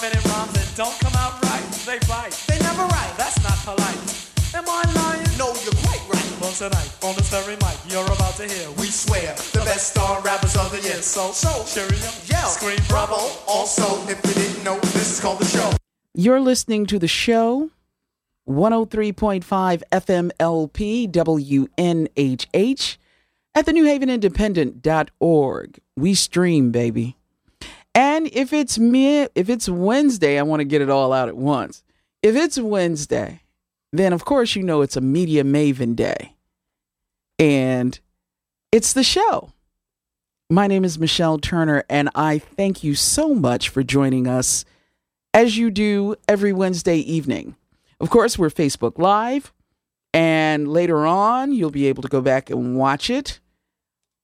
with one minute rhymes that don't come out right? They bite. They never right. That's not polite. Am I lying? No, you're quite right. Well, tonight, on the Sterry mic, you're about to hear. We swear the best star rappers of the year. So, So, cheerio, yell, scream bravo. Also, if you didn't know, this is called the show. You're listening to the show 103.5 FM LP WNHH at the New Haven Independent.org. We stream, baby. And if it's me, if it's Wednesday, I want to get it all out at once. If it's Wednesday, then of course you know it's a Media Maven Day. And it's the show. My name is Michelle Turner, and I thank you so much for joining us as you do every Wednesday evening. Of course, we're Facebook Live, and later on, you'll be able to go back and watch it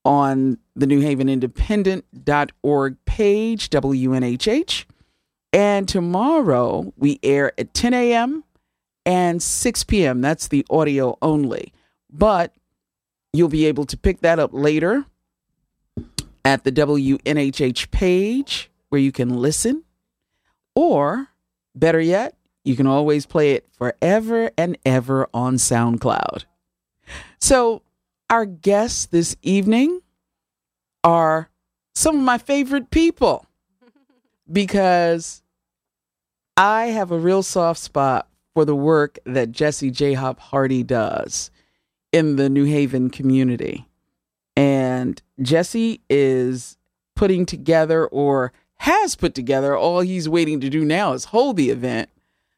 on the New Haven Independent.org page, WNHH. And tomorrow, we air at 10 a.m. and 6 p.m. That's the audio only. But you'll be able to pick that up later at the WNHH page where you can listen. Or, better yet, you can always play it forever and ever on SoundCloud. So, our guests this evening are some of my favorite people because I have a real soft spot for the work that Jesse Jhop Hardy does in the New Haven community. And Jesse is putting together or has put together, all he's waiting to do now is hold the event,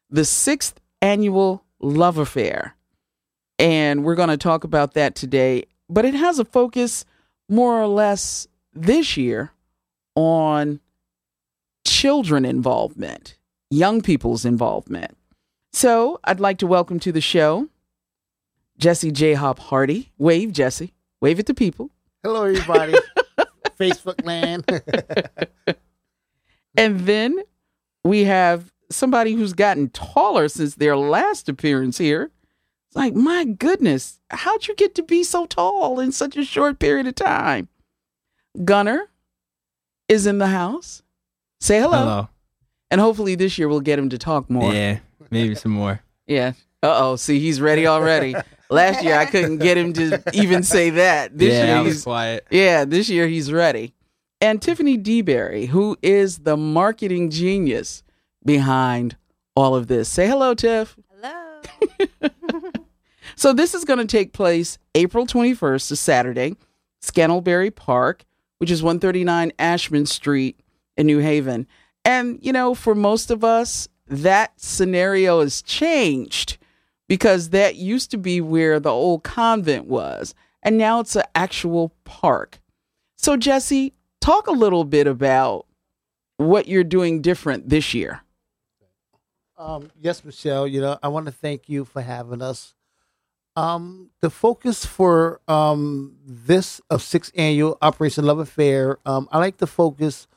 the sixth annual Love Affair. And we're going to talk about that today. But it has a focus more or less this year on children involvement, young people's involvement. So I'd like to welcome to the show Jesse Jhop Hardy. Wave, Jesse. Wave at the people. Hello, everybody. Facebook land. And then we have somebody who's gotten taller since their last appearance here. It's like, my goodness, how'd you get to be so tall in such a short period of time? Gunner is in the house. Say hello. Hello. And hopefully this year we'll get him to talk more. Yeah, maybe some more. Yeah. Uh oh. See, he's ready already. Last year I couldn't get him to even say that. This yeah, year he's quiet. yeah, this year he's ready. And Tiffany DeBerry, who is the marketing genius behind all of this. Say hello, Tiff. Hello. So this is going to take place April 21st, a Saturday, Scantlebury Park, which is 139 Ashmun Street in New Haven. And, you know, for most of us, that scenario has changed because that used to be where the old convent was. And now it's an actual park. So, Jesse, talk a little bit about what you're doing different this year. um, yes, Michelle. You know, I want to thank you for having us. Um, the focus for um, this of sixth annual Operation Love-A-Fair, um, I like to focus,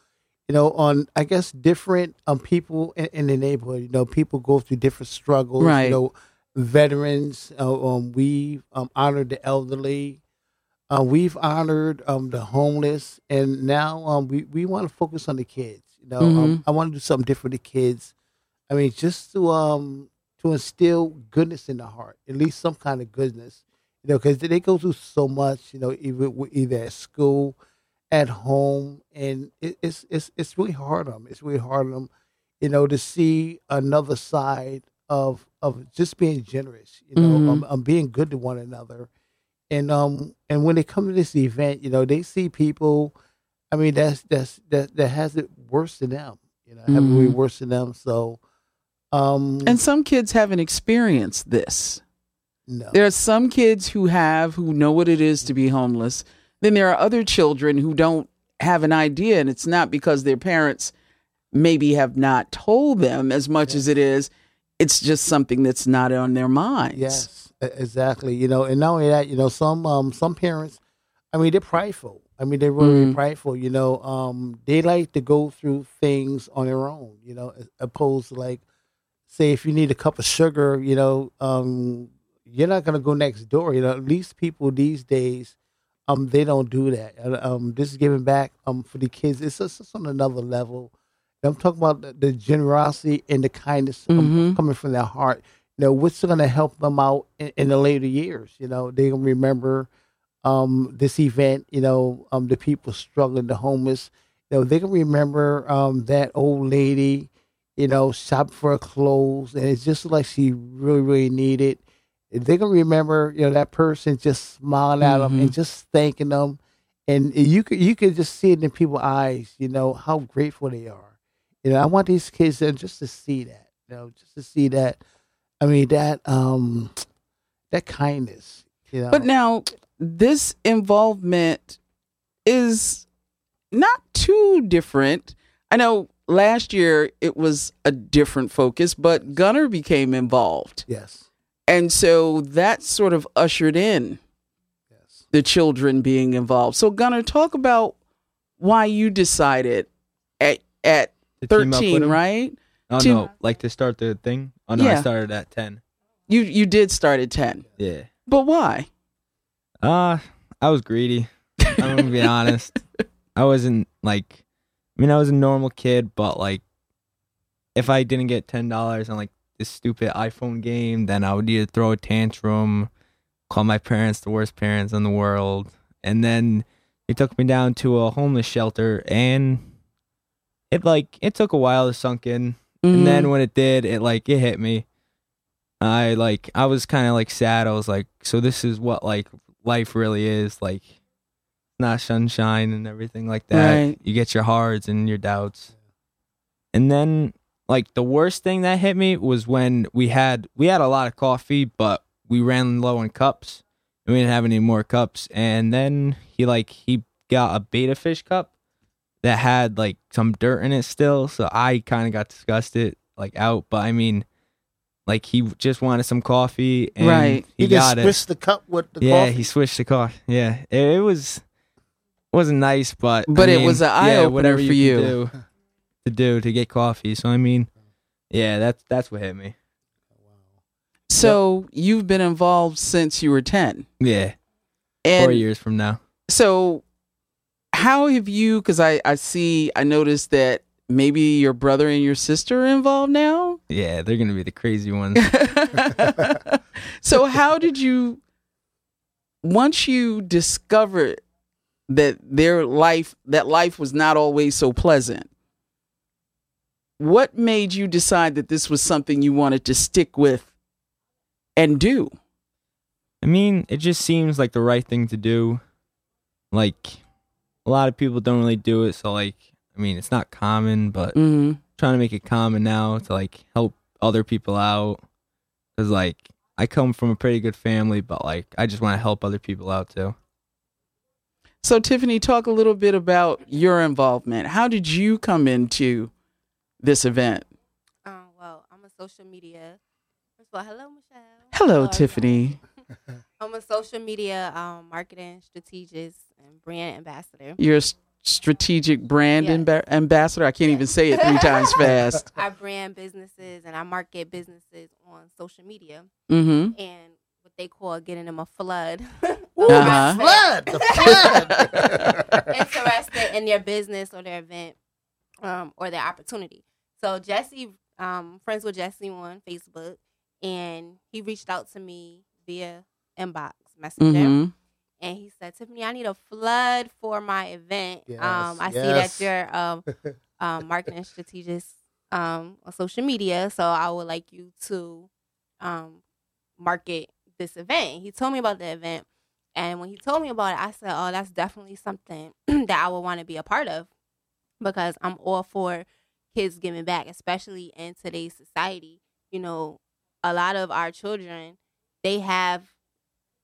you know, on I guess different um people in, in the neighborhood. You know, people go through different struggles. Right. You know, veterans. Uh, um, we um, honored the elderly. Uh, we've honored um, the homeless, and now um, we we want to focus on the kids. You know, um, I want to do something different for the kids. I mean, just to um to instill goodness in the heart, at least some kind of goodness. You know, because they go through so much. You know, either either at school, at home, and it, it's it's it's really hard on them. It's really hard on them. You know, to see another side of of just being generous. You know, Mhm. um, um, being good to one another, and um and when they come to this event, you know, they see people. I mean, that's that's that that has it worse than them. You know, have it Mhm. worse than them. So, um, And some kids haven't experienced this. no, There are some kids who have, who know what it is to be homeless. Then there are other children who don't have an idea, and it's not because their parents maybe have not told them as much as it is. It's just something that's not on their minds. Yes, exactly. You know, and not only that, you know, some um some parents, I mean, they're prideful. I mean, they're really Mm. prideful. You know, um, they like to go through things on their own. You know, opposed to like, say, if you need a cup of sugar, you know, um, you're not gonna go next door. You know, at least people these days, um, they don't do that. Um, this is giving back um for the kids. It's just, it's on another level. I'm talking about the, the generosity and the kindness um, Mhm. coming from their heart. You know, what's going to help them out in, in the later years? You know, they gonna remember um this event. You know, um the people struggling, the homeless. You know, they can remember um that old lady. You know, shopping for clothes, and it's just like she really, really needed. They can remember you know that person just smiling at them and just thanking them and you could you could just see it in people's eyes you know how grateful they are. You know i want these kids to just to see that you know just to see that i mean that um that kindness you know. But now this involvement is not too different. I know last year it was a different focus, but Gunner became involved. yes And so that sort of ushered in yes the children being involved. So Gunner, talk about why you decided at at To team up with 13, right? Oh Team- no, like to start the thing. Oh no, Yeah. I started at ten. You you did start at 10. Yeah. But why? Uh I was greedy. I'm gonna be honest. I wasn't like I mean I was a normal kid, but like if I didn't get ten dollars on like this stupid iPhone game, then I would either throw a tantrum, call my parents the worst parents in the world, and then they took me down to a homeless shelter and it like it took a while to sunk in. Mhm. And then when it did, it like it hit me. I like I was kind of like sad. I was like, so this is what like life really is like. Not sunshine and everything like that. Right. You get your hards and your doubts. And then like the worst thing that hit me was when we had we had a lot of coffee, but we ran low in cups and we didn't have any more cups. And then he like he got a betta fish cup that had like some dirt in it still, so I kind of got disgusted like out. But I mean, like he just wanted some coffee, and Right. He, he, just got it. switched the cup with the coffee. yeah, coffee he switched the coffee. Yeah, it, it was wasn't nice, but I But it was an yeah, eye-opener whatever for you. you. do to do to get coffee. So I mean, yeah, that's that's what hit me. So you've been involved since you were 10. Yeah, And four years from now. so how have you because I, I see i noticed that maybe your brother and your sister are involved now Yeah, they're gonna be the crazy ones. so how did you once you discovered that their life that life was not always so pleasant what made you decide that this was something you wanted to stick with and do I mean, it just seems like the right thing to do. Like a lot of people don't really do it, so like I mean, it's not common, but mm-hmm. trying to make it common now to like help other people out cuz like I come from a pretty good family, but like I just want to help other people out too. So tiffany talk a little bit about your involvement how did you come into this event Um, well, I'm a social media. First of all, hello, Michelle. hello everybody. tiffany I'm a social media um, marketing strategist and brand ambassador. you're a strategic brand Yes. amba- ambassador i can't even say it three times fast I brand businesses and I market businesses on social media mm-hmm and what they call getting them a flood. Uh-huh. flood the flood interested in their business or their event um, or their opportunity. So Jesse, um, friends with Jesse on Facebook, and he reached out to me via inbox messenger, mm-hmm and he said, "Tiffany, I need a flood for my event. Yes, um, I yes. see that you're um, um, marketing strategist um, on social media, so I would like you to um, market this event." He told me about the event, and when he told me about it, I said, "Oh, that's definitely something that I would want to be a part of because I'm all for kids giving back, especially in today's society. You know, a lot of our children they have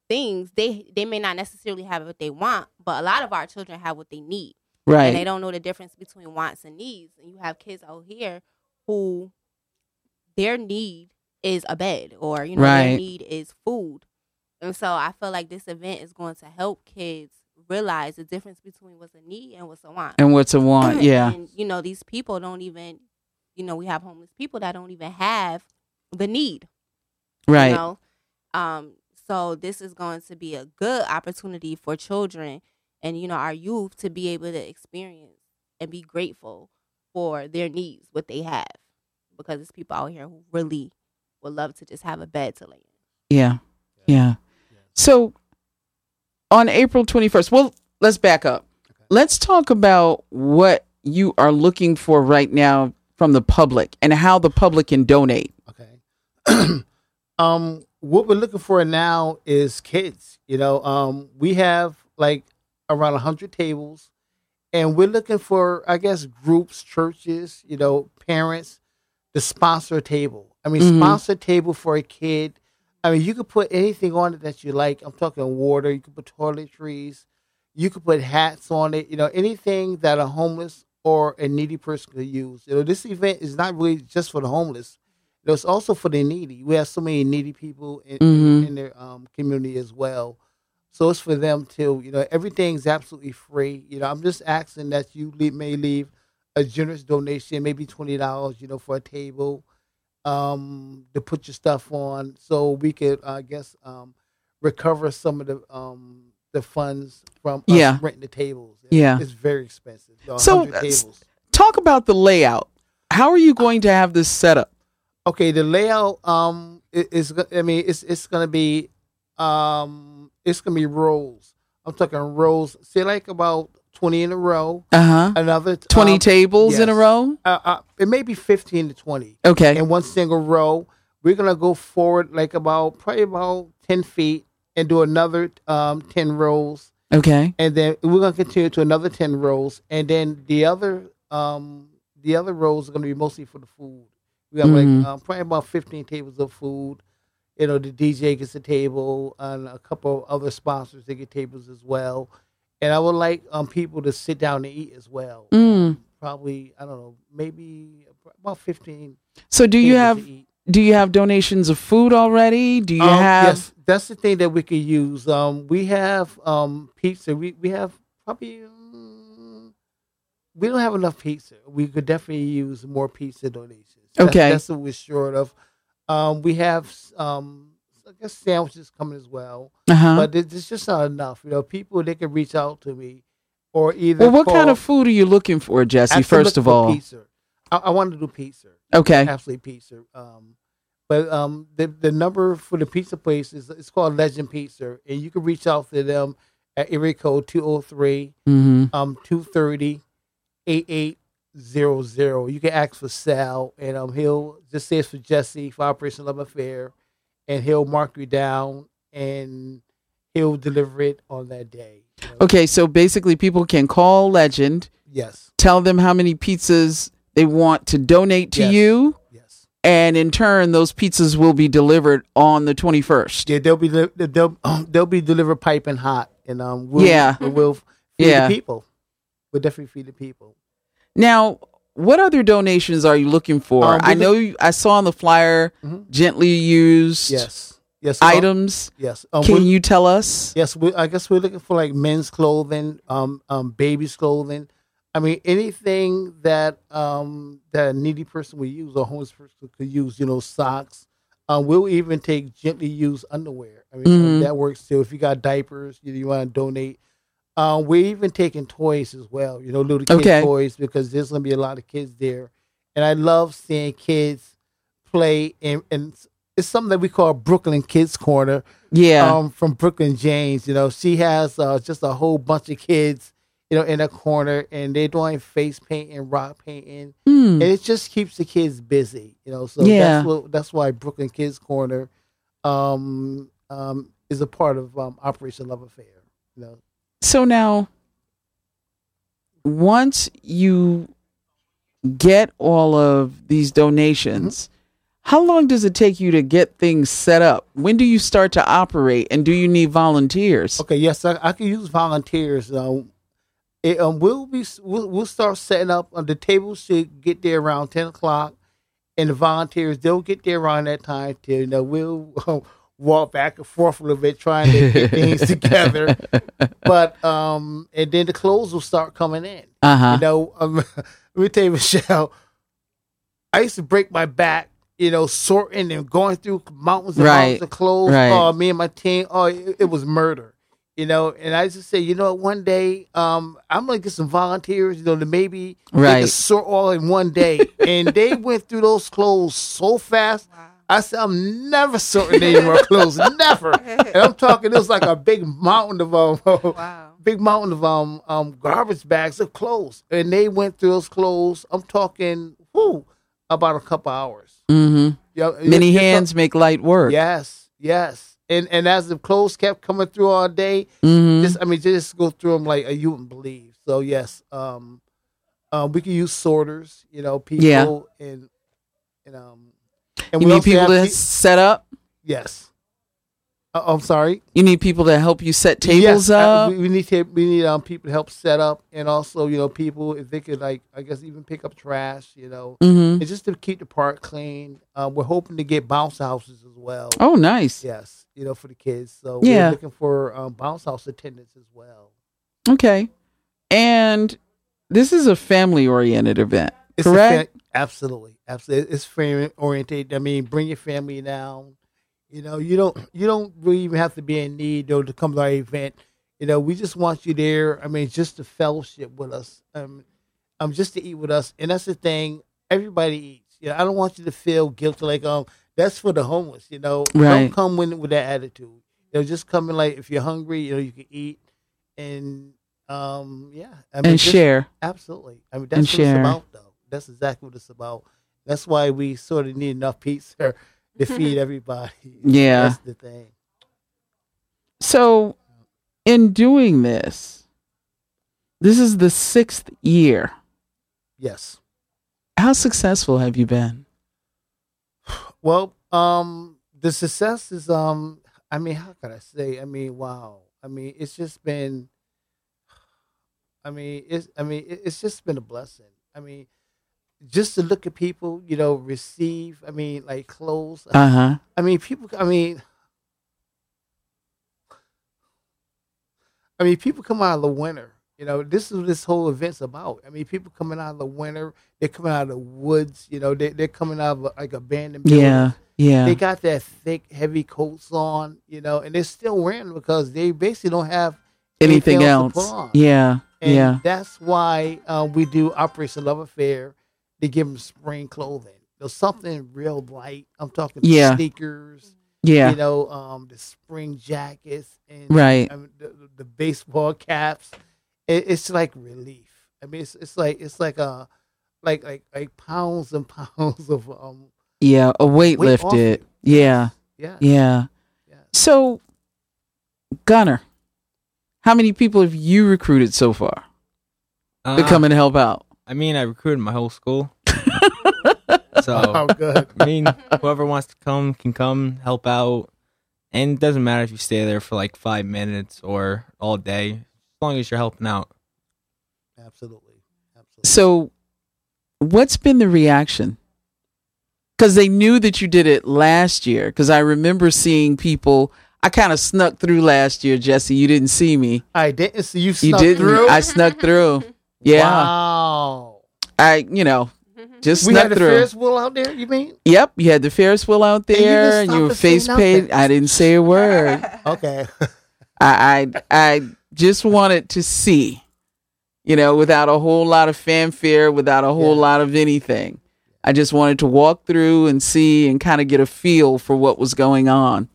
things they they may not necessarily have what they want, but a lot of our children have what they need right and they don't know the difference between wants and needs. And you have kids out here who their need is a bed or you know Right. their need is food. And so I feel like this event is going to help kids realize the difference between what's a need and what's a want. and what's a want yeah And you know, these people don't even you know, we have homeless people that don't even have the need. right You know? Um So this is going to be a good opportunity for children and you know our youth to be able to experience and be grateful for their needs, what they have, because it's people out here who really would love to just have a bed to lay in. Yeah. Yeah. So on April 21st, well, let's back up. Let's talk about what you are looking for right now from the public and how the public can donate. Okay. um, what we're looking for now is kids. You know, um, we have like around hundred tables, and we're looking for, I guess, groups, churches, you know, parents to sponsor a table. I mean, Mhm. sponsor a table for a kid. I mean, you could put anything on it that you like. I'm talking water. You could put toiletries. You could put hats on it. You know, anything that a homeless or a needy person could use. You know, this event is not really just for the homeless. You know, it's also for the needy. We have so many needy people in, Mhm. in their um, community as well. So it's for them too. You know, everything's absolutely free. You know, I'm just asking that you leave, may leave a generous donation, maybe twenty dollars. You know, for a table, um, to put your stuff on, so we could, I guess, um, recover some of the um the funds from Yeah. renting the tables. Yeah. it's very expensive. So, 100 uh. Talk about the layout. How are you going to have this set up? Okay, the layout um is I mean it's it's gonna be um it's gonna be rows. I'm talking rows. Say like about twenty in a row. Uh huh. Another 20 um, tables in a row? Uh, uh, it may be fifteen to twenty Okay. in one single row. We're gonna go forward like about probably about ten feet and do another um ten rows, Okay. and then we're gonna continue to another ten rows, and then the other um the other rows are gonna be mostly for the food. We have Mhm. like um, probably about fifteen tables of food. You know, the DJ gets a table, and a couple of other sponsors they get tables as well. And I would like um people to sit down and eat as well. Mm. Probably I don't know, maybe about fifteen. So do you have do you have donations of food already? Do you Um, have yes, that's the thing that we could use. Um, we have um pizza. We we have probably um, we don't have enough pizza. We could definitely use more pizza donations. That's, Okay. that's what we're short of. Um, we have um, I guess sandwiches coming as well, uh-huh. but it- it's just not enough. You know, people they can reach out to me, or either. Well, what kind of food are you looking for, Jesse? First of all, pizza. I, I want to do pizza okay, absolutely pizza. Um, but um, the the number for the pizza place is it's called Legend Pizza, and you can reach out to them at area code 203 mm-hmm. um 230 8800. You can ask for Sal, and um he'll just say it's for Jesse for Operation Love-A-Fair, and he'll mark you down and he'll deliver it on that day. you know. okay. So basically, people can call Legend, Yes. tell them how many pizzas they want to donate to Yes. you, Yes. and in turn, those pizzas will be delivered on the twenty first. Yeah, they'll be li- they'll they'll be delivered piping hot, and um, we'll, Yeah. we'll feed Yeah. the people. We'll definitely feed the people. Now, what other donations are you looking for? Um, I know you, I saw on the flyer Mhm. gently used Yes, yes. um, items. yes. Um, Can you tell us? Yes, we, I guess we're looking for like men's clothing, um, um, babies clothing. I mean, anything that um that a needy person would use or a homeless person could use. You know, socks. Um, we'll even take gently used underwear. I mean, um, Mhm. that works too. If you got diapers, you, you want to donate. Um, we're even taking toys as well. You know, little kid Okay. toys because there's gonna be a lot of kids there, and I love seeing kids play. And, and it's something that we call Brooklyn Kids Corner Yeah. um, from Brooklyn James. You know, she has uh, just a whole bunch of kids, you know, in a corner, and they're doing face painting, rock painting, Hmm. and it just keeps the kids busy. You know, so Yeah. that's what that's why Brooklyn Kids Corner um, um, is a part of um, Operation Love-A-Fair. You know, So now, once you get all of these donations, how long does it take you to get things set up? When do you start to operate, and do you need volunteers? okay, yes, I, I can use volunteers. Um, it, um, we'll be we'll, we'll start setting up. Uh, the tables should get there around ten o'clock, and the volunteers they'll get there around that time. Too. You know, we'll uh, walk back and forth a little bit trying to get things together. But um, and then the clothes will start coming in. Uh huh. You know, um, let me tell you, Michelle. I used to break my back you know, sorting and going through mountains and Right. mountains of clothes. Right. Oh, me and my team. Oh, it, it was murder. You know, and I just say, you know, what, one day, um, I'm gonna get some volunteers. You know, to maybe they Right. can sort all in one day. and they went through those clothes so fast. I said, I'm never sorting any more clothes, never. And I'm talking, it was like a big mountain of um, Wow. big mountain of um, um garbage bags of clothes, and they went through those clothes. I'm talking, whoo, about a couple hours. Mm-hmm. Yeah, Many you're- you're hands make light work. Yes, yes. And and as the clothes kept coming through all day, hmm just I mean, just go through them like uh, you wouldn't believe. So yes, um, um, we can use sorters. You know, people Yeah. and and um, and You we need people to pe- set up. yes. Uh, I'm sorry. You need people to help you set tables Yes, uh, up. we, we need to, we need um people to help set up, and also you know people if they could like I guess even pick up trash. You know, hmm and just to keep the park clean. Um, we're hoping to get bounce houses as well. Oh, nice. Yes, you know, for the kids. So Yeah. we're looking for um, bounce house attendants as well. Okay. And this is a family oriented event, It's correct? Absolutely, absolutely. It's family oriented. I mean, bring your family down. You know, you don't you don't really even have to be in need though to come to our event. You know, we just want you there. I mean, just to fellowship with us. Um, um, just to eat with us, and that's the thing. Everybody eats. You know, I don't want you to feel guilty like um that's for the homeless. You know, Right. don't come in with that attitude. You know, just come in like if you're hungry, you know, you can eat, and um, yeah, I mean, and just- share. Absolutely. I mean, And what share. it's about, though. That's exactly what it's about. That's why we sort of need enough pizza to feed everybody. Yeah. That's the thing. So, in doing this, this is the sixth year. Yes. How successful have you been? Well, um, the success is, um, I mean, how could I say? I mean, wow. I mean, it's just been, I mean, it's, I mean, it's just been a blessing. I mean, just to look at people, you know, receive, I mean, like clothes. Uh huh. I mean, people. I mean, I mean, people come out of the winter. You know, this is what this whole event's about. I mean, people coming out of the winter. They're coming out of the woods. You know, they they're coming out of like abandoned buildings. Yeah. Yeah. They got that thick, heavy coats on. You know, and they're still wearing them because they basically don't have Anything to else? put on. Yeah. And yeah. that's why uh, we do Operation Love-A-Fair to give them spring clothing. There's something real light. I'm talking Yeah. sneakers Yeah. you know, um, the spring jackets and Right. I mean, the, the baseball caps. It, it's like relief. I mean, it's it's like it's like a like like like pounds and pounds of um. yeah. A weight weight lifted. you. Yeah. Yeah. Yeah. yeah. So, Gunner, how many people have you recruited so far to Uh, come and help out? I mean, I recruited my whole school. so Oh, good. I mean, whoever wants to come can come help out, and it doesn't matter if you stay there for like five minutes or all day, as long as you're helping out. Absolutely. Absolutely. So, what's been the reaction? Because they knew that you did it last year. Because I remember seeing people. I kind of snuck through last year, Jesse. You didn't see me. I didn't see you. You snuck didn't. Through? I snuck through. Yeah, Wow. I you know mm-hmm. just We snuck had the through. Ferris wheel out there. You mean? Yep, you had the Ferris wheel out you didn't there, and, stop you were face painted. nothing. I didn't say a word. Okay. I, I I just wanted to see, you know, without a whole lot of fanfare, without a whole Yeah. lot of anything. I just wanted to walk through and see and kind of get a feel for what was going on.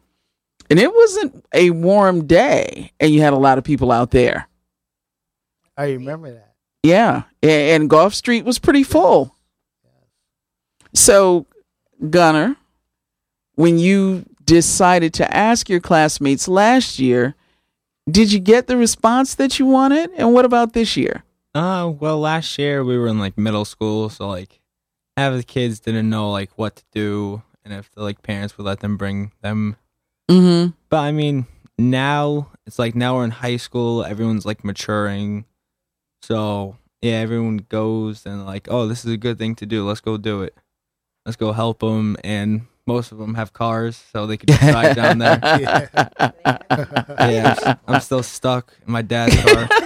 And it wasn't a warm day, and you had a lot of people out there. I remember that. Yeah, a- and Goffe Street was pretty full. So, Gunner, when you decided to ask your classmates last year, did you get the response that you wanted? And what about this year? Uh, well, last year we were in like middle school, so like half of the kids didn't know like what to do, and if the like parents would let them bring them. Mm-hmm. But I mean, now it's like now we're in high school, everyone's like maturing, so yeah, everyone goes and like, oh, this is a good thing to do. Let's go do it. Let's go help them, and most of them have cars, so they could just drive down there. Yeah. Yeah, I'm, I'm still stuck in my dad's car.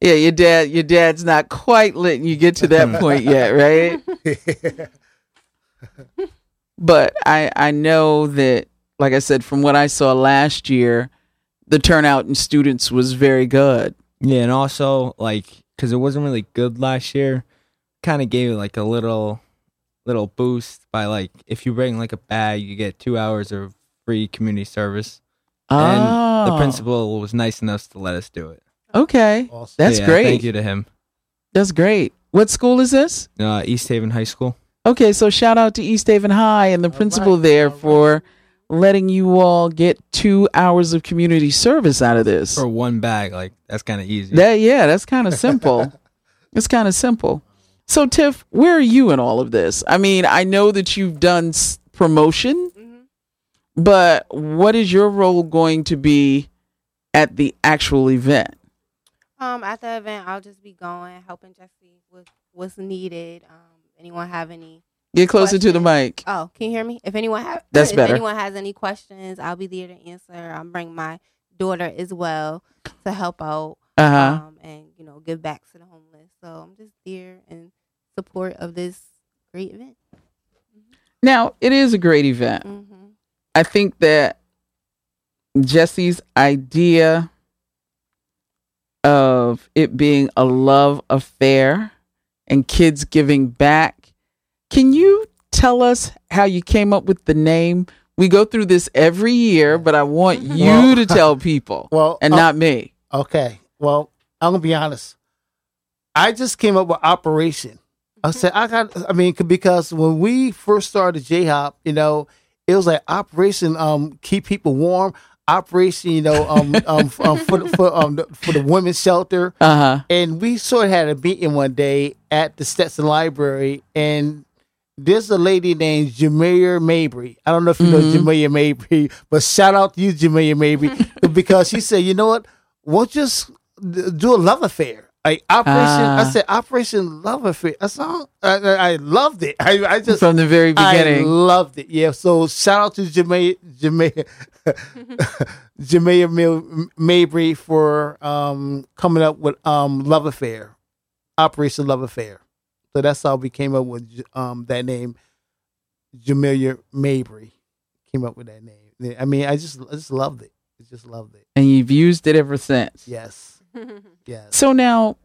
Yeah, your dad, your dad's not quite letting you get to that mm-hmm. point yet, right? but I I know that, like I said, from what I saw last year, the turnout in students was very good. Yeah, and also like because it wasn't really good last year, kind of gave it like a little little boost by like if you bring like a bag, you get two hours of free community service. And the Oh, principal was nice enough to let us do it. Okay, Awesome. that's Yeah, great. Thank you to him. That's great. What school is this? Uh, East Haven High School. Okay, so shout out to East Haven High and the principal right, there all right. For letting you all get two hours of community service out of this. for one bag. Like that's kind of easy. That yeah, that's kind of simple. it's kind of simple. So Tiff, where are you in all of this? I mean, I know that you've done s- promotion, Mhm. but what is your role going to be at the actual event? Um, at the event, I'll just be going, helping Jesse with what's needed. Um, anyone have any? Get closer to the mic. Oh, can you hear me? If anyone have, That's if better. anyone has any questions, I'll be there to answer. I'm bring my daughter as well to help out. Uh huh. um, and you know give back to the homeless. So I'm just there in support of this great event. Now it is a great event. hmm I think that Jesse's idea of it being a love affair and kids giving back. Can you tell us how you came up with the name? We go through this every year, but I want you Well- to tell people Well, and uh, not me. Okay. Well, I'm gonna be honest. I just came up with Operation. I said I got. I mean, because when we first started J Hop, you know, it was like Operation um keep people warm. Operation, you know, um, um, um for the- for um for the women's shelter. Uh huh. And we sort of had a meeting one day at the Stetson Library, and there's a lady named Jamelia Mabry. I don't know if you know Mhm. Jamelia Mabry, but shout out to you, Jamelia Mabry, because she said, you know what? Won't just do a love affair? Like Operation, I Ah. said Operation Love Affair. I saw, I, I loved it. I, I just From the very beginning. I loved it. Yeah. So shout out to Jamelia, Jamelia, Jamelia Mabry for um, coming up with um, Love Affair, Operation Love-A-Fair. So that's how we came up with um, that name, Jamelia Mabry. Came up with that name. I mean, I just, I just loved it. I just loved it. and you've used it ever since. Yes. Yes. So now,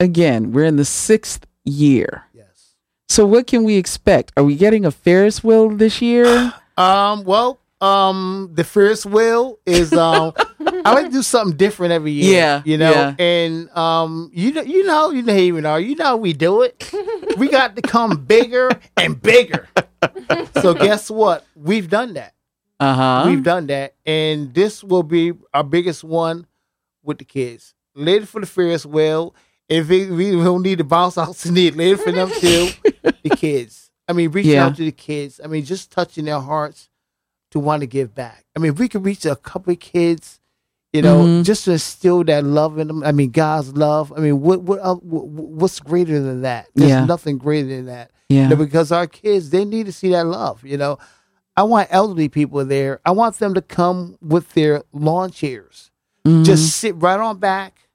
again, we're in the sixth year. Yes. So what can we expect? Are we getting a Ferris wheel this year? Um. Well. Um. The Ferris wheel is. Um. I like to do something different every year. Yeah, You know. yeah. And um. You know. You know. You know. How you are. You know we do it. we got to come bigger and bigger. so guess what? We've done that. Uh huh. We've done that, and this will be our biggest one with the kids. Later for the Ferris wheel. If it, we don't need to bounce out we need later for them too. the kids. I mean, reaching Yeah. out to the kids. I mean, just touching their hearts to want to give back. I mean, if we could reach a couple of kids, you know, Mhm. just to instill that love in them. I mean, God's love. I mean, what what wh- what's greater than that? There's Yeah. nothing greater than that. Yeah. You know, because our kids, they need to see that love. You know, I want elderly people there. I want them to come with their lawn chairs, Mhm. just sit right on back,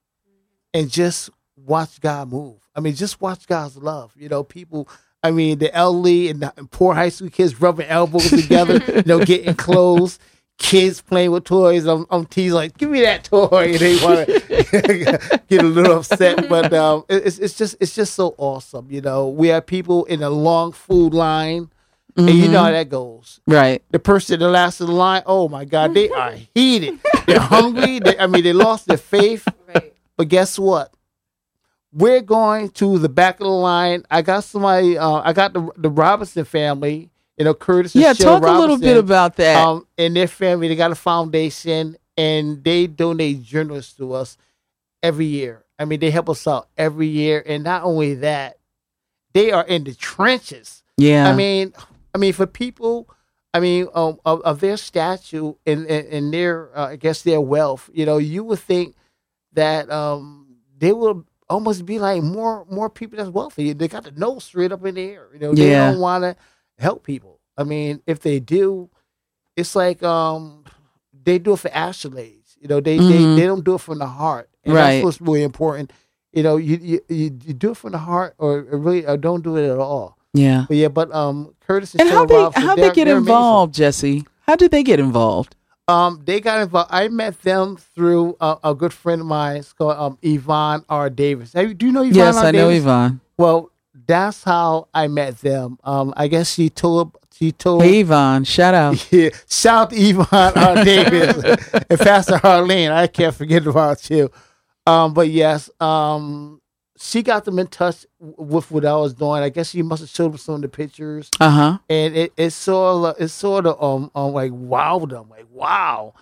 and just watch God move. I mean, just watch God's love. You know, people. I mean, the elderly and the poor high school kids rubbing elbows together. you know, getting clothes. Kids playing with toys. I'm, I'm teasing like, give me that toy. And they want to get a little upset, but um, it- it's it's just it's just so awesome. You know, we have people in a long food line, and you know how that goes. right. The person the last in the line, oh my God, they are heated. They're hungry. They, I mean, they lost their faith. Right. But guess what? We're going to the back of the line. I got somebody. Uh, I got the the Robinson family. You know, Curtis. And Yeah. Talk a little bit about that. Um, and their family, they got a foundation, and they donate journals to us every year. I mean, they help us out every year, and not only that, they are in the trenches. yeah. I mean, I mean, for people, I mean, um, of, of their stature and, and, and their, uh, I guess, their wealth, you know, you would think that um, they will almost be like more more people that's wealthy. They got the nose straight up in the air. You know, they Yeah. don't want to help people. I mean, if they do, it's like um, they do it for accolades. You know, they Mhm. they, they don't do it from the heart. And Right. That's what's really important. You know, you, you you do it from the heart, or really, or don't do it at all. Yeah. But yeah, but um, Curtis and, And how they Robinson, how they get they're amazing. involved, Jesse? How did they get involved? Um, they got involved. I met them through a, a good friend of mine. It's called um, Yvonne R. Davis. You- do you know Yvonne yes, R. I know Davis? Yvonne. Well, that's how I met them. Um, I guess she told she told Yvonne, shout out. Yeah, shout to Yvonne R. Davis and Pastor Harleen. I can't forget about you. Um, but yes, um, she got them in touch with what I was doing. I guess she must have showed them some of the pictures, Uh huh. and it it sort of it sort of um, um like wowed them, like wow.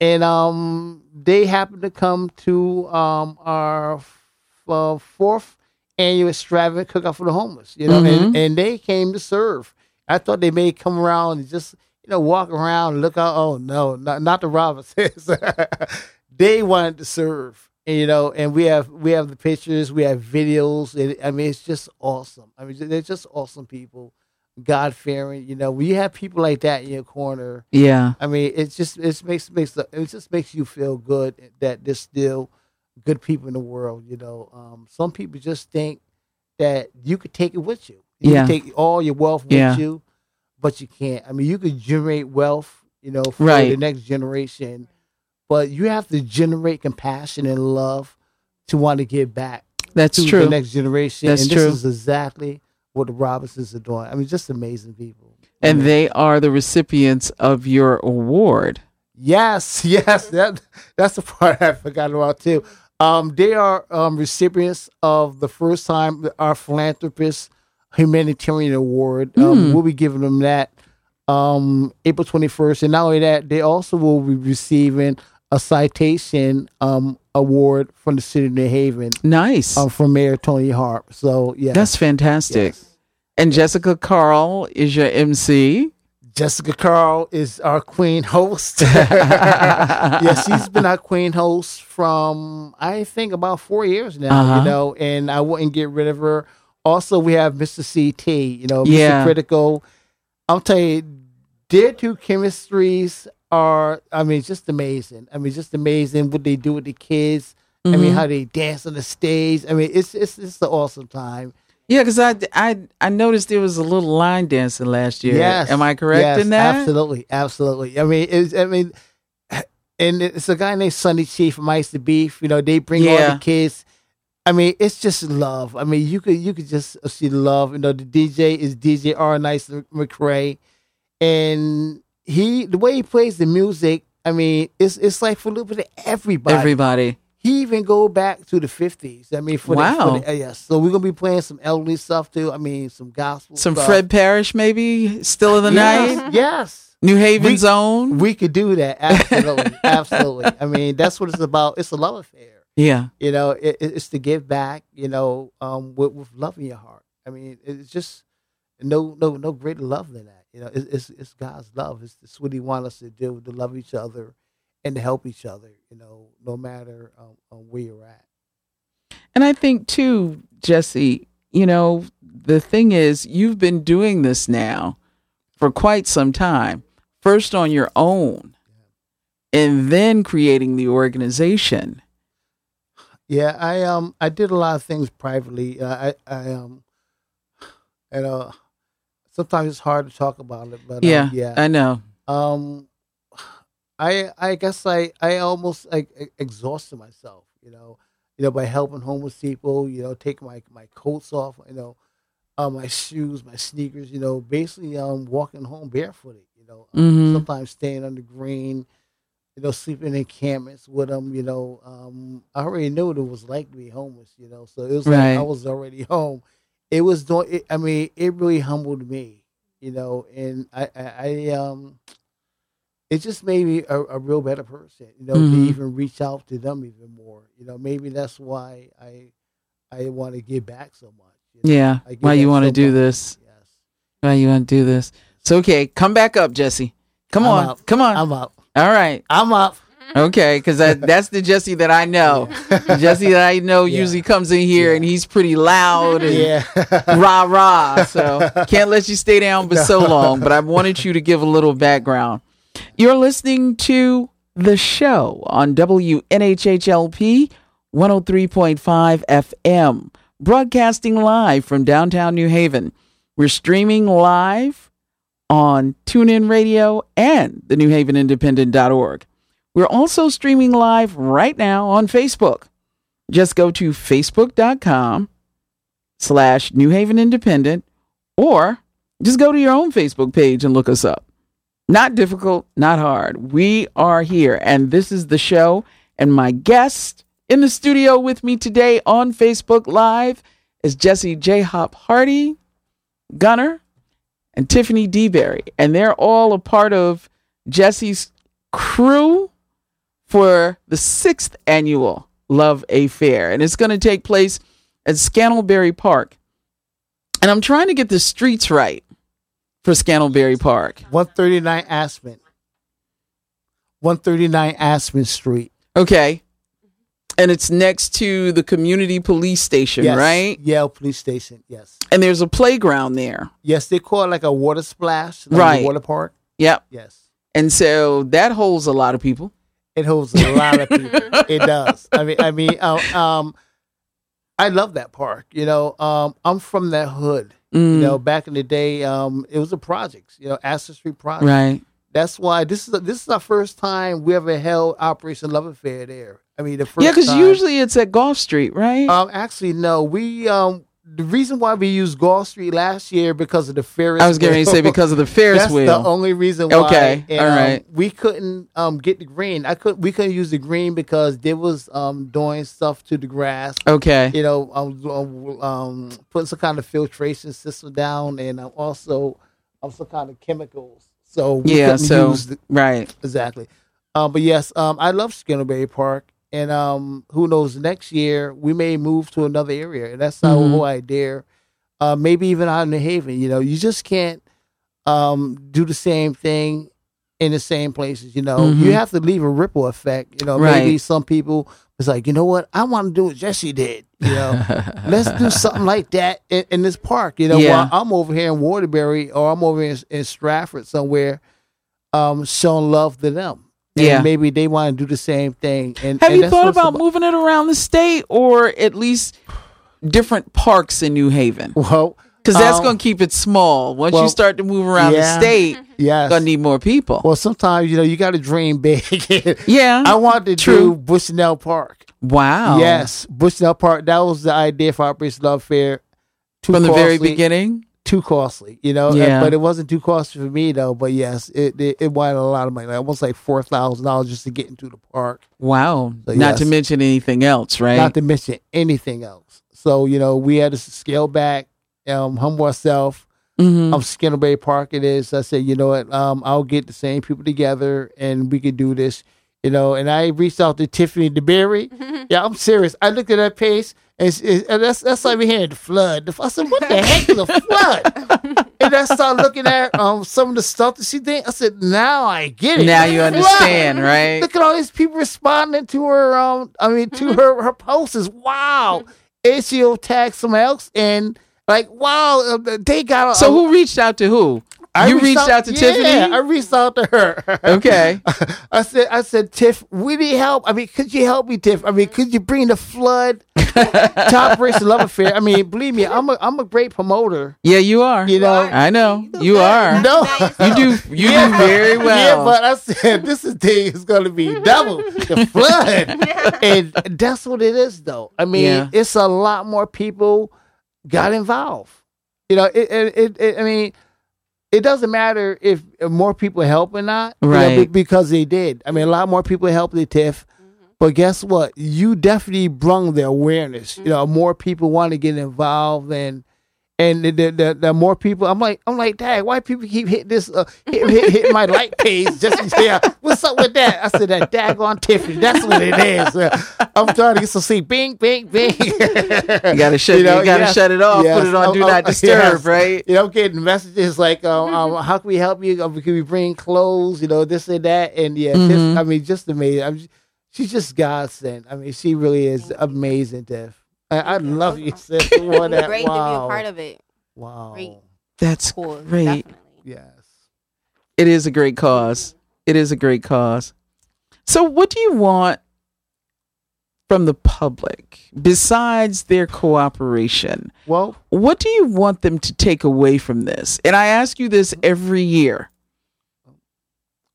And um, they happened to come to um our uh, fourth annual extravagant cookout for the homeless, you know, and, mm-hmm. and they came to serve. I thought they may come around and just you know walk around and look out. Oh no, not not the Robinsons. they wanted to serve, and, you know, and we have we have the pictures, we have videos, and I mean it's just awesome. I mean they're just awesome people, God fearing. You know, when you have people like that in your corner, Yeah. I mean, it just it makes makes the, it just makes you feel good that there's still good people in the world. You know, um, some people just think that you could take it with you. You Yeah. can take all your wealth with Yeah. you, but you can't. I mean, you could generate wealth, you know, for Right. the next generation, but you have to generate compassion and love to want to give back That's to true. the next generation. That's and true. this is exactly what the Robinsons are doing. I mean, just amazing people. And mean, they are the recipients of your award. Yes, yes, that that's the part I forgot about too. Um, they are um, recipients of the first time our philanthropist humanitarian award. Um, We'll be giving them that um, April twenty first, and not only that, they also will be receiving a citation um, award from the city of New Haven Nice. um, from Mayor Toni Harp. So yeah, That's fantastic. yes. And Jessica Carl is your MC. Jessica Carl is our queen host. yeah, she's been our queen host from I think about four years now. Uh-huh. You know, and I wouldn't get rid of her. Also, we have Mr. CT. You know, Yeah. Mr. Critical. I'll tell you, their two chemistries are. I mean, just amazing. I mean, just amazing what they do with the kids. I Mm-hmm. mean, how they dance on the stage. I mean, it's it's it's an awesome time. Yeah, because I, I I noticed there was a little line dancing last year. Yes. Am I correct Yes, in that? Absolutely, absolutely. I mean, I mean, and it's a guy named Sonny Chief from Ice the Beef. You know, they bring all the kids. I mean, it's just love. I mean, you could you could just see the love. You know, the DJ is DJ R. Nice McRae, and he the way he plays the music. I mean, it's it's like for a little bit of everybody. Everybody. He even go back to the fifties. I mean, for Wow. the, for the uh, yes. So we're gonna be playing some elderly stuff too. I mean, some gospel, Some stuff. Fred Parris, maybe still of the yes, night. Yes, New Haven's We- own. we could do that. Absolutely, absolutely. I mean, that's what it's about. It's a love affair. yeah. You know, it, it- it's to give back. You know, um, with, with love in your heart. I mean, it's just no, no, no greater love than that. You know, it's it's, it's God's love. It's, it's what He wants us to do to love each other and to help each other. You know, no matter um, um, where you're at. And I think too, Jesse, you know, the thing is, you've been doing this now for quite some time. First on your own, and then creating the organization. Yeah, I um I did a lot of things privately. Uh, I I um and uh sometimes it's hard to talk about it, but um, yeah, yeah. I know. um I I guess I I almost like e- exhausted myself, you know, you know by helping homeless people, you know, taking my my coats off, you know, uh, my shoes, my sneakers, you know, basically um walking home barefooted, you know, um, Mhm. sometimes staying on the green, you know, sleeping in encampments with them, you know. Um, I already knew what it was like to be homeless, you know, so it was like I was already home. It was doing. I mean, it really humbled me, you know, and I, I, I um, it just made me a, a real better person, you know, Mhm. to even reach out to them even more, you know. Maybe that's why I, I want to give back so much. you know. Yeah. Why you want to so do much. this? Yes. Why you want to do this? So okay, come back up, Jesse. Come I'm on, up. come on. I'm up. All right. I'm up. Okay, because that's the Jesse that I know. The Jesse that I know Yeah. usually comes in here Yeah. and he's pretty loud and Yeah. rah rah. So can't let you stay down for so long. But I wanted you to give a little background. You're listening to the show on WNHHLP 103.5 FM, broadcasting live from downtown New Haven. We're streaming live on TuneIn Radio and the NewHavenIndependent.org. We're also streaming live right now on Facebook. Just go to facebook.com slash New Haven Independent or just go to your own Facebook page and look us up. Not difficult, not hard. We are here, and this is the show. And my guest in the studio with me today on Facebook Live is Jesse Jhop Hardy, Gunner, and Tiffany DeBerry. And they're all a part of Jesse's crew for the sixth annual Love-A-Fair. And it's going to take place at Scantlebury Park. And I'm trying to get the streets right for Scantlebury Park. 139 Ashmun. 139 Ashmun Street. Okay. And it's next to the community police station, Yes. right? Yale Police Station. Yes. And there's a playground there. Yes, they call it like a water splash, like Right. a water park. Yep. Yes. And so that holds a lot of people. It holds a lot of people. It does. I mean, I mean, um, um, I love that park. You know, um, I'm from that hood. You Mm, know, back in the day, um, it was a project. You know, Street project. right. That's why this is this is our first time we ever held Operation Love-A-Fair there. I mean, the first. Yeah, because usually it's at Goffe Street, right? Um, actually, no. We um, the reason why we used Goffe Street last year because of the Ferris. I was going to say because of the Ferris That's wheel. the only reason why. Okay, And, all um, we couldn't um get the green. I could. We couldn't use the green because they was um doing stuff to the grass. okay. You know, um, um, um putting some kind of filtration system down, and um, also some kind of chemicals. So we Yeah, couldn't so use the, right. exactly. Um, but yes, um, I love Scantlebury Park, and um, who knows? Next year we may move to another area, and that's our Mhm. whole idea. Uh, maybe even out in the Haven. You know, you just can't um, do the same thing in the same places. You know, Mhm. you have to leave a ripple effect. You know, Right. maybe some people it's like, you know what? I want to do what Jesse did. You know, let's do something like that in, in this park. You know, Yeah. while I'm over here in Waterbury or I'm over in, in Stratford somewhere, um, showing love to them. And Yeah. maybe they want to do the same thing. And Have and you thought about moving it around the state or at least different parks in New Haven? Well, Because that's um, going to keep it small. Once you start to move around the state, yes. going to need more people. Well, sometimes you know you got to dream big. yeah. I wanted to True. do Bushnell Park. wow. Yes, Bushnell Park. That was the idea for Operation Love Fair. Too From the very beginning. Too costly, you know. Yeah. but it wasn't too costly for me though. But yes, it it, it wanted a lot of money, like almost like four thousand dollars just to get into the park. Wow. So, Not yes. to mention anything else, right? Not to mention anything else. So you know, we had to scale back, um, humble ourselves. Mhm. Um, Bay Park it is. I said, you know what? Um, I'll get the same people together and we could do this. You know, and I reached out to Tiffany DeBerry. yeah, I'm serious. I looked at that page and, it's, and that's that's like we hearing the flood. I said, what the heck is a flood? and I started looking at um some of the stuff that she did. I said, now I get it. Now you Flood. understand, right? Look at all these people responding to her. Um, I mean, to her her posts. Wow, and she'll tag someone else, and like, wow, uh, they got. A, So who reached out to who? I you reached out, to yeah, Tiffany? I reached out to her. Okay. I said, I said, Tiff, we need help. I mean, could you help me, Tiff? I mean, could you bring the flood top Operation Love-A-Fair? I mean, believe me, I'm a I'm a great promoter. Yeah, you are. You know, I know. You are. no, You do you do very well. Yeah, but I said this is thing is going to be double the flood, and that's what it is, though. I mean, Yeah. it's a lot more people got involved. You know, it, it, it, it I mean, it doesn't matter if more people help or not, you know, Right. because they did. I mean, a lot more people helped the TIFF. Mm-hmm. But guess what? You definitely brung the awareness. You mm-hmm. know, more people want to get involved, and and the, the, the, the more people, I'm like, I'm like, Dad, why people keep hitting this, uh, hit, hit, hit my like page just to say, uh, what's up with that? I said, that daggone Tiffany, that's what it is. Uh, I'm trying to get some sleep. bing, bing, bing. you you gotta shut you, gotta yes, shut it off, yes, put it on I'm- do I'm- not disturb, yes. right? You know, I'm getting messages like, um, um, how can we help you? Um, Can we bring clothes? You know, this and that. And yeah, Tiff, Mhm. I mean, just amazing. I'm, she's just godsend. I mean, she really is amazing, Tiff. I, I love you, sis. For that. Great wow. to be a part of it. Wow. Great. That's Cool. great. Definitely. Yes. It is a great cause. It is a great cause. So what do you want from the public besides their cooperation? Well, What do you want them to take away from this? And I ask you this every year.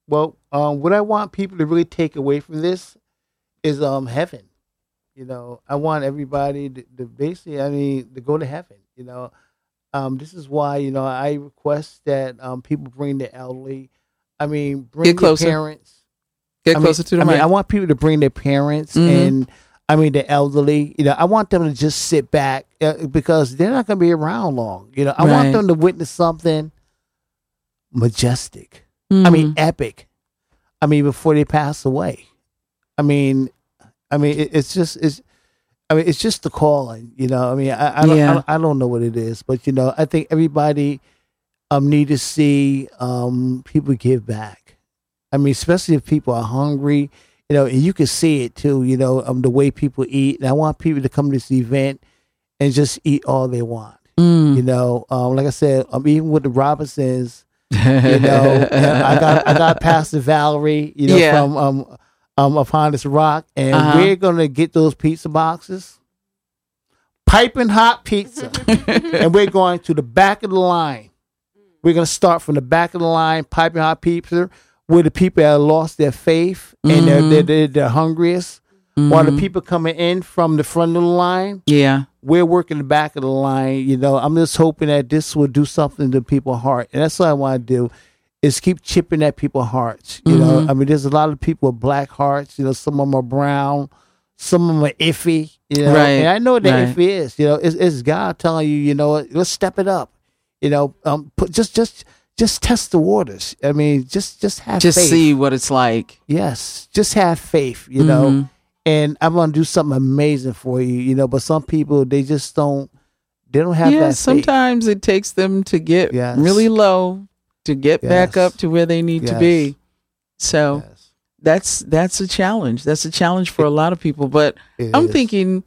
well, um, what I want people to really take away from this is um heaven. You know, I want everybody to, to basically, I mean, to go to heaven. You know, um, this is why you know I request that um people bring the elderly. I mean, bring Get your closer. parents. Get I mean- closer to the I mic. mean, I want people to bring their parents Mhm. and I mean the elderly. You know, I want them to just sit back uh, because they're not going to be around long. You know, I Right. want them to witness something majestic. I Mm-hmm. mean, epic. I mean, before they pass away. I mean, I mean, it, it's just it's. I mean, it's just the calling. You know, I mean, I I don't, Yeah. I, I don't know what it is, but you know, I think everybody um need to see um people give back. I mean, especially if people are hungry. You know, and you can see it too. You know, um, the way people eat. And I want people to come to this event and just eat all they want. Mm. You know, um, like I said, um, even with the Robinsons, you know, I got I got Pastor Valerie, you know, Yeah. from um um upon this rock, and Uh-huh. we're gonna get those pizza boxes, piping hot pizza, and we're going to the back of the line. We're gonna start from the back of the line, piping hot pizza, where the people that lost their faith and they're, Mhm. they're, they're the hungriest, while the Mhm. people coming in from the front of the line yeah. we're working the back of the line. You know, I'm just hoping that this will do something to people's heart, and that's what I want to do. Is keep chipping at people's hearts. You know, Mhm. I mean, there's a lot of people with black hearts. You know, some of them are brown, some of them are iffy. You know, Right, and I know what that right. iffy is. You know, it's, it's God telling you, you know, let's step it up. You know, um, put just just just test the waters. I mean, just just have faith. Just faith. see what it's like. Yes, just have faith. You know, Mhm. and I'm gonna do something amazing for you, you know. But some people they just don't they don't have yeah, that. faith. sometimes it takes them to get Yes. really low to get back up to where they need to be. So Yes, that's that's a challenge. That's a challenge for a lot of people. But I'm is. thinking,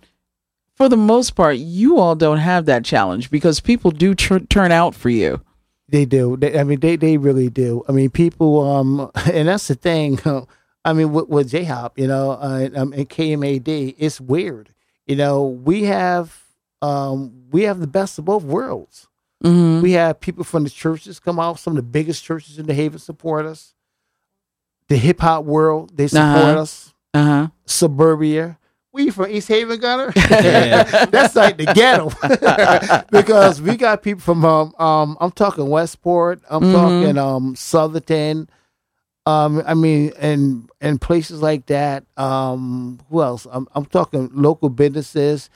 for the most part, you all don't have that challenge because people do tr- turn out for you. they do. They, I mean, they they really do. I mean, people. Um, and that's the thing. I mean, with, with Jhop, you know, uh, um, and KMAD, it's weird. You know, we have um we have the best of both worlds. Mm-hmm. We have people from the churches come out. Some of the biggest churches in the Haven support us. The hip hop world, they support Uh-huh. us. Uh huh. suburbia. We from East Haven, Gunner. That's like the ghetto because we got people from um, um I'm talking Westport, I'm Mhm. talking um Southington, um I mean and and places like that. Um who else? I'm I'm talking local businesses.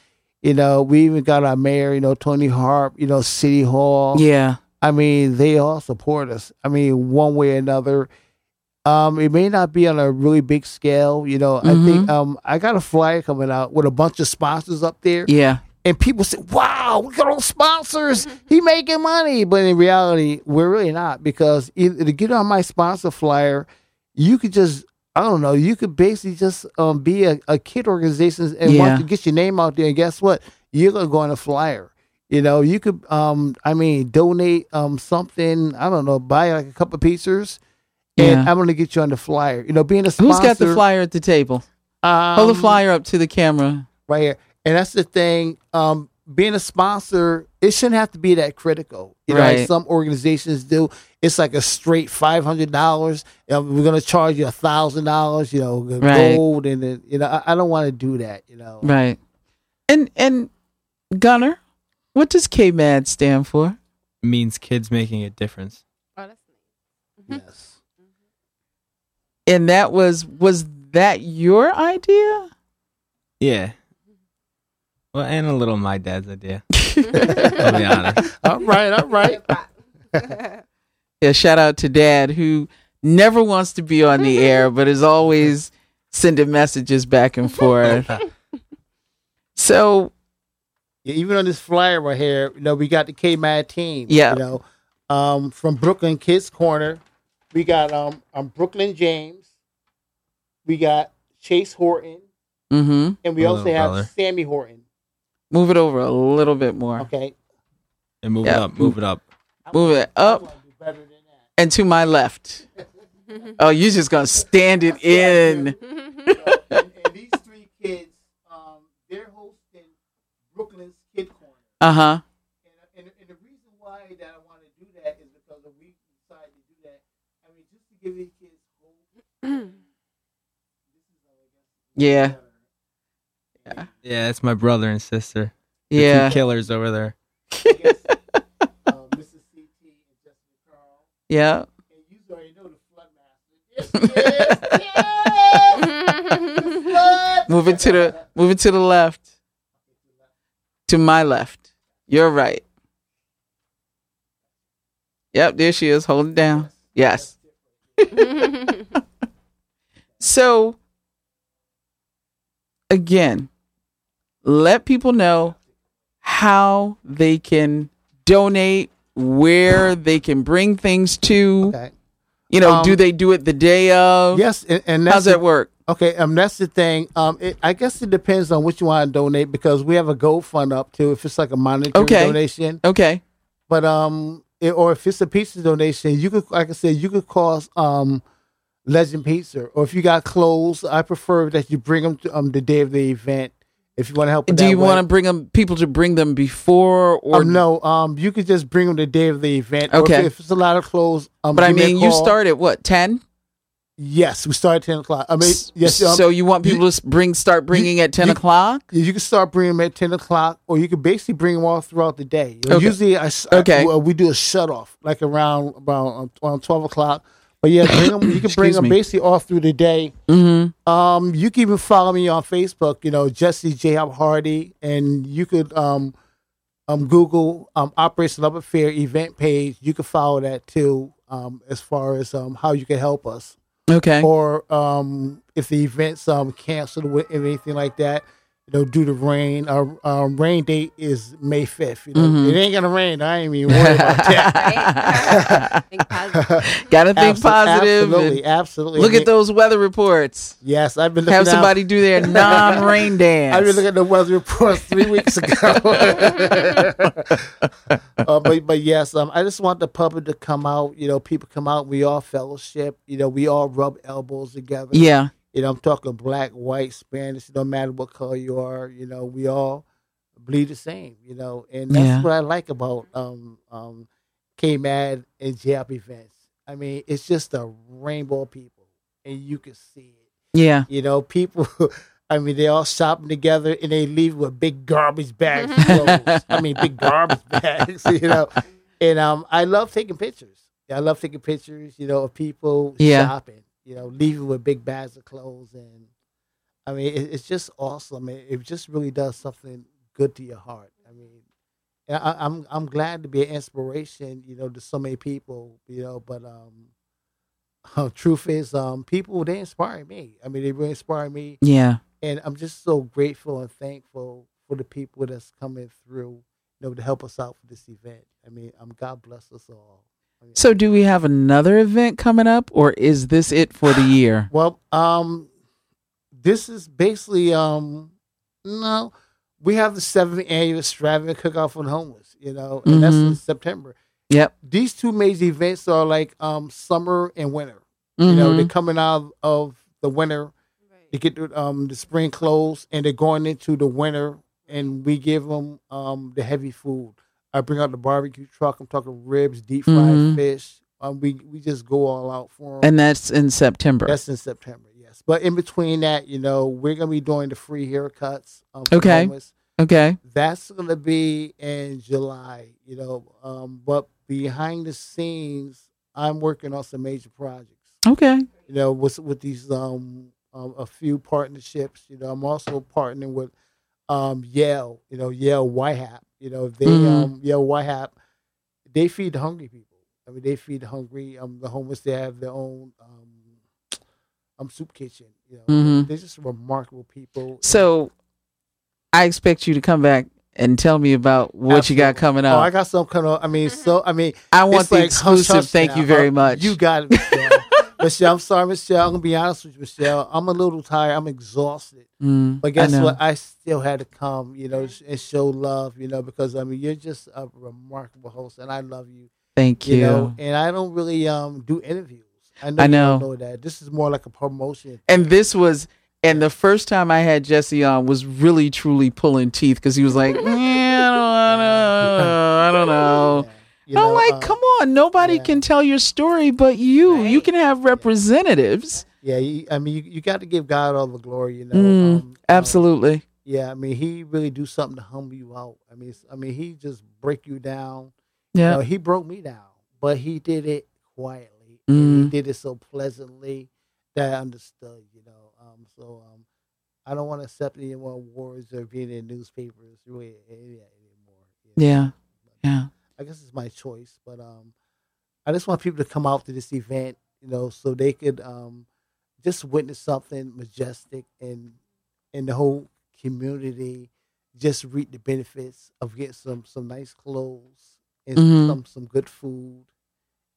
You know, we even got our mayor, you know, Toni Harp, you know, City Hall. Yeah. I mean, they all support us. I mean, one way or another. Um, it may not be on a really big scale, you know. I Mm-hmm. think um, I got a flyer coming out with a bunch of sponsors up there, Yeah. and people say, "Wow, look at all sponsors! He making money." But in reality, we're really not because either to get on my sponsor flyer, you could just I don't know, you could basically just um, be a, a kid organization and Yeah. want to get your name out there, and guess what? You're gonna go on a flyer. You know, you could, um, I mean, donate um something. I don't know, buy like a couple pizzas, and Yeah. I'm gonna get you on the flyer. You know, being a sponsor. Who's got the flyer at the table? Um, Hold the flyer up to the camera. right here, and that's the thing. Um, being a sponsor, it shouldn't have to be that critical. You know, like some organizations do. It's like a straight five hundred dollars. we're gonna charge you a thousand dollars. You know, the Right. gold and the, you know. I, I don't want to do that. You know, Right. And and Gunner, what does KMAD stand for? means kids making a difference. Oh, that's nice. yes. Mm-hmm. And that was was that your idea? Yeah. Well, and a little my dad's idea. I'll be honest. All right, all right. Yeah, shout out to dad who never wants to be on the air but is always sending messages back and forth. So, Yeah, even on this flyer right here, you know, we got the K Mad team. Yeah. You know, um, from Brooklyn Kids Corner, we got um, um Brooklyn James, we got Chase Horton, mhm. and we My also have brother. Sammy Horton. Move it over a little bit more. Okay. And move it up. Move it up. Move it up and to my left. oh, you just gonna stand it in. and, and these three kids, um, they're hosting Brooklyn's Kid Corner. Uh huh. And, and, and the reason why that I want to do that is because if we decide to do that, I mean, just to give these kids hope. Yeah. Yeah, Yeah, it's my brother and sister. The Yeah. two killers over there. I guess, um, Mrs. CT and Jessica Carl. Yeah. And you already the flood master. Yes, yes, yes. Moving to the moving to the left. To my left. You're right. Yep, there she is. Hold it down. Yes. So again, let people know how they can donate, where they can bring things to. Okay. You know, Um, do they do it the day of? Yes, and, and that's How's the- that work? Okay, um, that's the thing. Um, it, I guess it depends on what you want to donate because we have a GoFund up too. If it's like a monetary Okay. donation, Okay. but um, it, or if it's a pizza donation, you could, like I said, you could call um, Legend Pizza. Or if you got clothes, I prefer that you bring them to um the day of the event. If you want to help, Do you want to bring them people to bring them before or Um, no, um, you could just bring them the day of the event. Okay. if, if it's a lot of clothes, um, But I give me a mean, you start at what ten? Yes, we start at ten o'clock. I mean, yes. Um, so you want people to bring start bringing at ten you- o'clock? You can start bringing them at ten o'clock, or you can basically bring them all throughout the day. Okay. Usually, I, Okay. I- we do a shut off like around around around twelve o'clock. But yeah, bring them. You can bring Excuse them me. basically all through the day. Mm-hmm. Um, you can even follow me on Facebook. You know, Jesse Jhop Hardy, and you could um, um, Google um, Operation Love-A-Fair event page. You can follow that too. Um, as far as um, how you can help us Okay. or um, if the event's um, canceled or anything like that, you know, due to rain. Our um, rain date is May fifth. You know, Mhm. it ain't gonna rain. I ain't even worried about that. Got to think Abso- positive. Absolutely, absolutely. Look I at those weather reports. Yes, I've been looking Have down- somebody do their non-rain dance. I've been looking at the weather reports three weeks ago. uh, but but yes, um, I just want the public to come out. You know, people come out. We all fellowship. You know, we all rub elbows together. yeah. You know, I'm talking black, white, Spanish. No matter what color you are, you know, we all bleed the same. You know, and that's Yeah. what I like about um um K-Mad and Jhop events. I mean, it's just a rainbow of people, and you can see it. Yeah. You know, people. I mean, they all shopping together and they leave with big garbage bags. I mean, big garbage bags. You know, and um, I love taking pictures. I love taking pictures. You know, of people Yeah. shopping. You know, leaving with big bags of clothes, and I mean, it, it's just awesome. It, it just really does something good to your heart. I mean, I, I'm I'm glad to be an inspiration. You know, to so many people. You know, but um. Uh, truth is, um, people they inspire me. I mean, they really inspire me, Yeah. and I'm just so grateful and thankful for the people that's coming through, you know, to help us out for this event. I mean, um, God bless us all. I mean, So do we have another event coming up or is this it for the year? well, um, this is basically um, no, we have the seventh annual extravagant cookout for the homeless, you know, and that's in. September. Yep. These two major events are like um, summer and winter. You know, they're Mhm. coming out of the winter they get the, um, the spring clothes and they're going into the winter and we give them um, the heavy food i bring out the barbecue truck i'm talking ribs deep fried Mhm. fish um, we, we just go all out for them and that's in September. that's in september yes but in between that you know we're going to be doing the free haircuts um, Okay. homeless. okay. that's going to be in july you know um, but behind the scenes i'm working on some major projects Okay. you know, with with these um, um a few partnerships. You know, I'm also partnering with um Yale. You know, Yale Dwight Hall. You know, they Mhm. um Yale Dwight Hall, they feed the hungry people. I mean, they feed the hungry. Um, the homeless. They have their own um um soup kitchen. You know, Mhm. they're just remarkable people. So I expect you to come back and tell me about what you got Absolutely. coming Oh, up. I got some kind of. I mean, so I mean, I want the like exclusive. hush Thank now. you very much. You got it, Michelle. I'm sorry, Michelle. I'm gonna be honest with you, Michelle. I'm a little tired. I'm exhausted. Mm, But guess know. what? I still had to come, you know, and show love, you know, because I mean, you're just a remarkable host, and I love you, Thank you, you. know. And I don't really um do interviews. I know, I know. know that. This is more like a promotion. and this was, and the first time I had Jesse on was really truly pulling teeth because he was like, "Yeah, I don't wanna, don't know. You I'm like, uh, come on, nobody yeah. can tell your story but you. You can have representatives. Yeah, you, I mean, you, you got to give God all the glory. You know, Mm, um, um, absolutely. yeah, I mean, He really do something to humble you out. I mean, I mean, He just break you down. Yeah. You know, he broke me down, but He did it quietly. Mm. He did it so pleasantly that I understood. You know, um, so um, I don't want to accept any more awards or being in newspapers really anymore. you know. Yeah. I guess it's my choice, but um, I just want people to come out to this event, you know, so they could um, just witness something majestic and and the whole community just reap the benefits of getting some some nice clothes and Mhm. some some good food,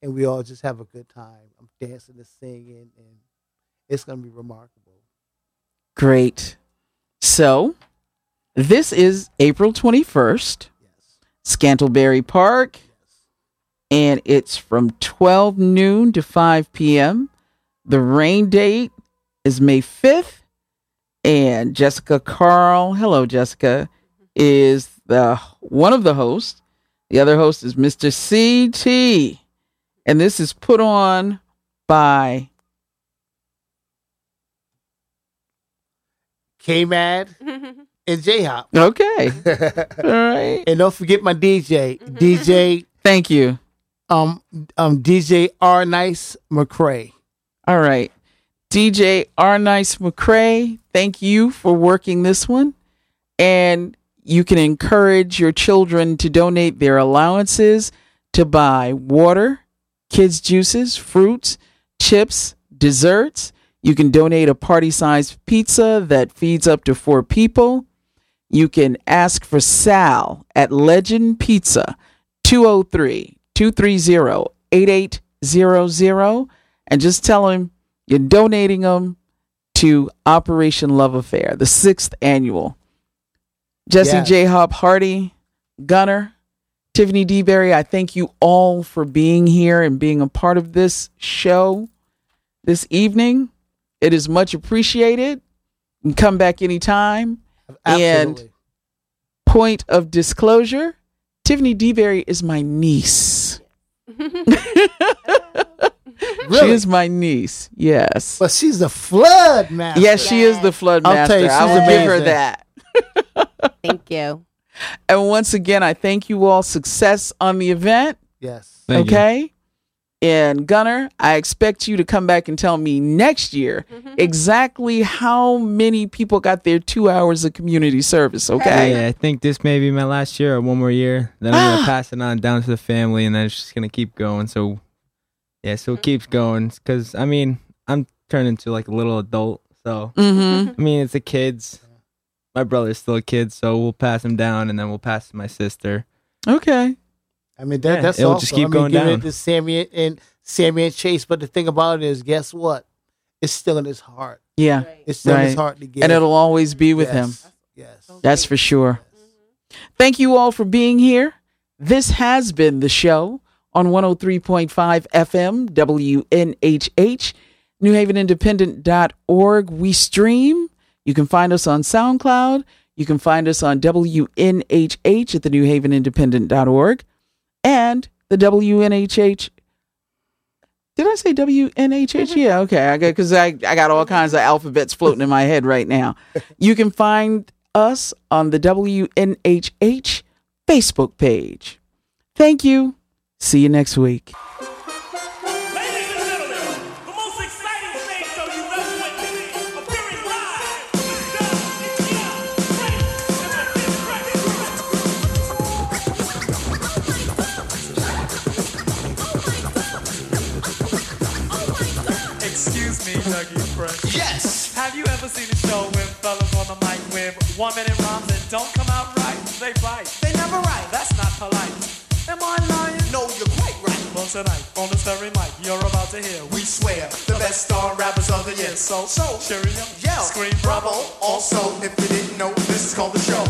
and we all just have a good time. I'm dancing and singing, and it's gonna be remarkable. Great. So, this is April 21st, Yes, Scantlebury Park, and it's from 12 noon to 5 p.m. The rain date is May 5th, and Jessica Carl, hello Jessica, is the one of the hosts. The other host is Mr. CT, and this is put on by K Mad and Jhop. Okay. All right. and don't forget my DJ, DJ Thank you. um um DJ R Nice McCray. All right. DJ R Nice McCray, thank you for working this one. And you can encourage your children to donate their allowances to buy water, kids' juices, fruits, chips, desserts. You can donate a party sized pizza that feeds up to four people. You can ask for Sal at Legend Pizza, 203 230 8800, and just tell him you're donating them to Operation Love-A-Fair, the sixth annual. Jesse Yes. Jhop Hardy, Gunner, Tiffany DeBerry, I thank you all for being here and being a part of this show this evening. It is much appreciated. You can come back anytime. Absolutely. Point of disclosure Tiffany DeBerry is my niece. She is my niece. Yes. but she's a flood master. Yes, she is the flood master. I'll master. tell you, I she's will give her that. Thank you. And once again, I thank you all. Success on the event. Yes. Thank you. Okay. And Gunner, I expect you to come back and tell me next year mm-hmm. exactly how many people got their two hours of community service. Okay. Yeah, I think this may be my last year or one more year. Then I'm gonna ah. pass it on down to the family, and then it's just gonna keep going. So, yeah, so it mm-hmm. keeps going. Cause I mean, I'm turning into like a little adult. So mm-hmm. mm-hmm. I mean, it's the kids. My brother's still a kid, so we'll pass him down, and then we'll pass to my sister. Okay. I mean that, Yeah, that's it'll awesome. just keep I mean, going giving down. it to Sammy and, and Sammy and Chase. But the thing about it is, guess what? It's still in his heart. Yeah. It's still in his heart to give. And it'll always be with him. yes. Yes. That's for sure. Mm-hmm. Thank you all for being here. This has been the show on 103.5 FM, WNHH, NewHavenIndependent.org. We stream. You can find us on SoundCloud. You can find us on WNHH at the NewHavenIndependent.org and the WNHH. Did I say WNHH? Mm-hmm. Yeah, okay. I got because I, I got all kinds of alphabets floating in my head right now. You can find us on the WNHH Facebook page. Thank you. See you next week. Dougie Fresh. Yes. Have you ever seen a show with fellas on the mic with one minute rhymes that don't come out right? They bite. They never right. That's not polite. Am I lying? No, you're quite right. Well, tonight, on the very mic, you're about to hear. We swear the best star rappers of the year. So, So, cheerio, yell, scream bravo. Also, if you didn't know, this is called the show.